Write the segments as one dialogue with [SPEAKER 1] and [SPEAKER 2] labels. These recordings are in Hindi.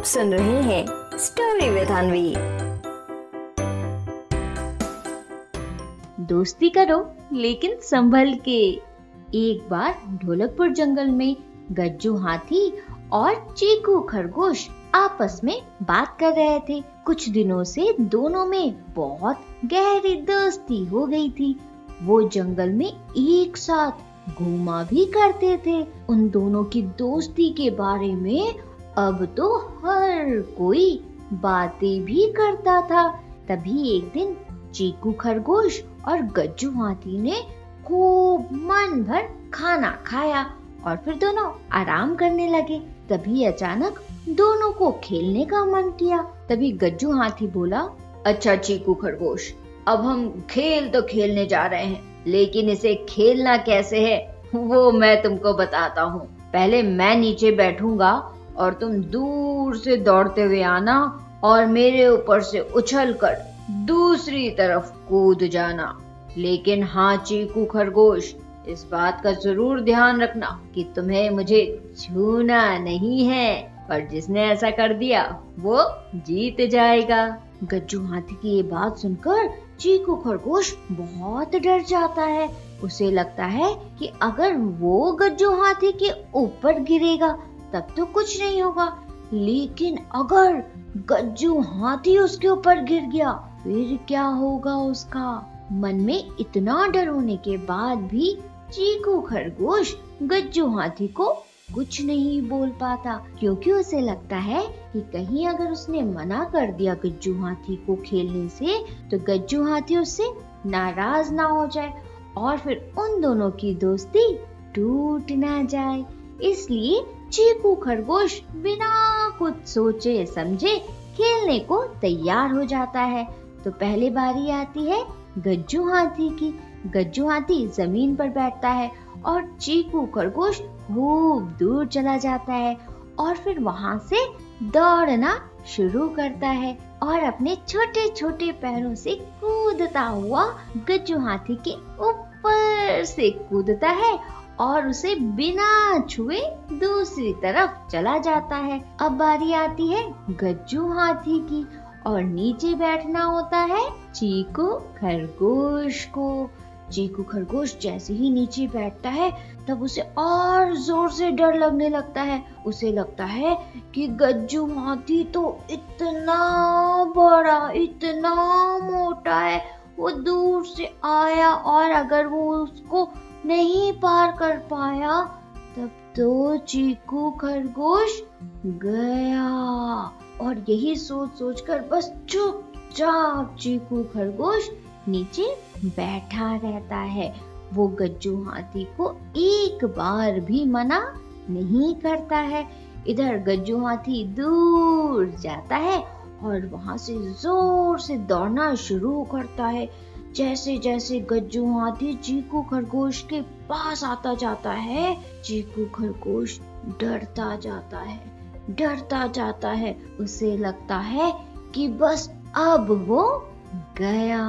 [SPEAKER 1] आप सुन रहे हैं स्टोरी विद अनवी
[SPEAKER 2] दोस्ती करो, लेकिन संभल के। एक बार ढोलकपुर जंगल में गज्जू हाथी और चीकू खरगोश आपस में बात कर रहे थे। कुछ दिनों से दोनों में बहुत गहरी दोस्ती हो गई थी। वो जंगल में एक साथ घूमा भी करते थे। उन दोनों की दोस्ती के बारे में अब तो हर कोई बातें भी करता था। तभी एक दिन चीकू खरगोश और गज्जू हाथी ने खूब मन भर खाना खाया और फिर दोनों आराम करने लगे। तभी अचानक दोनों को खेलने का मन किया। तभी गज्जू हाथी बोला
[SPEAKER 3] अच्छा चीकू खरगोश, अब हम खेल तो खेलने जा रहे हैं, लेकिन इसे खेलना कैसे है? वो मैं तुमको बताता हूँ। पहले मैं नीचे बैठूँगा और तुम दूर से दौड़ते हुए आना और मेरे ऊपर से उछल कर दूसरी तरफ़ कूद जाना। लेकिन हाँ चीकू खरगोश, इस बात का ज़रूर ध्यान रखना कि तुम्हें मुझे छूना नहीं है, पर जिसने ऐसा कर दिया, वो जीत जाएगा।
[SPEAKER 2] गज्जू हाथी की ये बात सुनकर चीकू खरगोश बहुत डर जाता है। उसे लगता है कि अगर वो गज्जू हाथी के ऊपर गिरेगा तब तो कुछ नहीं होगा। लेकिन अगर गज्जू हाथी उसके ऊपर गिर गया, फिर क्या होगा उसका? मन में इतना डर होने के बाद भी चीकू खरगोश गज्जू हाथी को कुछ नहीं बोल पाता, क्योंकि उसे लगता है कि कहीं अगर उसने मना कर दिया गज्जू हाथी को खेलने से तो गज्जू हाथी उससे नाराज़ ना हो जाए और फिर उन दोनों की दोस्ती टूट ना जाए। इसलिए चीकू खरगोश बिना कुछ सोचे समझे खेलने को तैयार हो जाता है। तो पहले बारी आती है गज्जू हाथी की। गज्जू हाथी ज़मीन पर बैठता है और चीकू खरगोश खूब दूर चला जाता है और फिर वहाँ से दौड़ना शुरू करता है और अपने छोटे छोटे पैरों से कूदता हुआ गज्जू हाथी के ऊपर से कूदता है और उसे बिना छुए दूसरी तरफ़ चला जाता है। अब बारी आती है गज्जू हाथी की और नीचे बैठना होता है चीकू खरगोश को। चीकू खरगोश जैसे ही नीचे बैठता है, तब उसे और ज़ोर से डर लगने लगता है। उसे लगता है कि गज्जू हाथी तो इतना बड़ा, इतना मोटा है, वो दूर से आया और अगर वो उसको नहीं पार कर पाया, तब तो चीकू खरगोश गया। और यही सोच सोच कर बस चुपचाप चीकू खरगोश नीचे बैठा रहता है। वो गज्जू हाथी को एक बार भी मना नहीं करता है। इधर गज्जू हाथी दूर जाता है और वहाँ से ज़ोर से दौड़ना शुरू करता है। जैसे जैसे गज्जू हाथी चीकू खरगोश के पास आता जाता है, चीकू खरगोश डरता जाता है, डरता जाता है। उसे लगता है कि बस अब वो गया।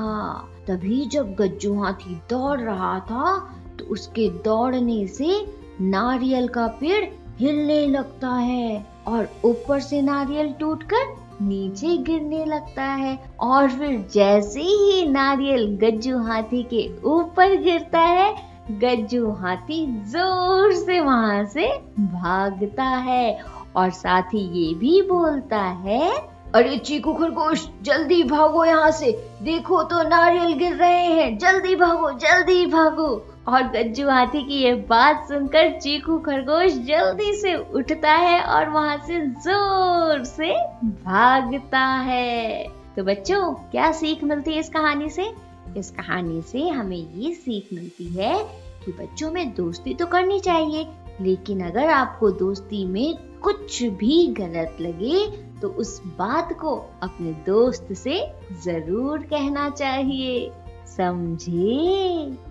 [SPEAKER 2] तभी जब गज्जू हाथी दौड़ रहा था तो उसके दौड़ने से नारियल का पेड़ हिलने लगता है और ऊपर से नारियल टूटकर नीचे गिरने लगता है और फिर जैसे ही नारियल गज्जू हाथी के ऊपर गिरता है, गज्जू हाथी ज़ोर से वहाँ से भागता है और साथ ही ये भी बोलता है,
[SPEAKER 3] अरे चीकू खरगोश, जल्दी भागो यहाँ से। देखो तो नारियल गिर रहे हैं। जल्दी भागो जल्दी भागो।
[SPEAKER 2] और गज्जू हाथी की ये बात सुनकर चीकू खरगोश जल्दी से उठता है और वहाँ से ज़ोर से भागता है। तो बच्चों, क्या सीख मिलती है इस कहानी से? इस कहानी से हमें ये सीख मिलती है कि बच्चों में दोस्ती तो करनी चाहिए, लेकिन अगर आपको दोस्ती में कुछ भी गलत लगे तो उस बात को अपने दोस्त से ज़रूर कहना चाहिए। समझे?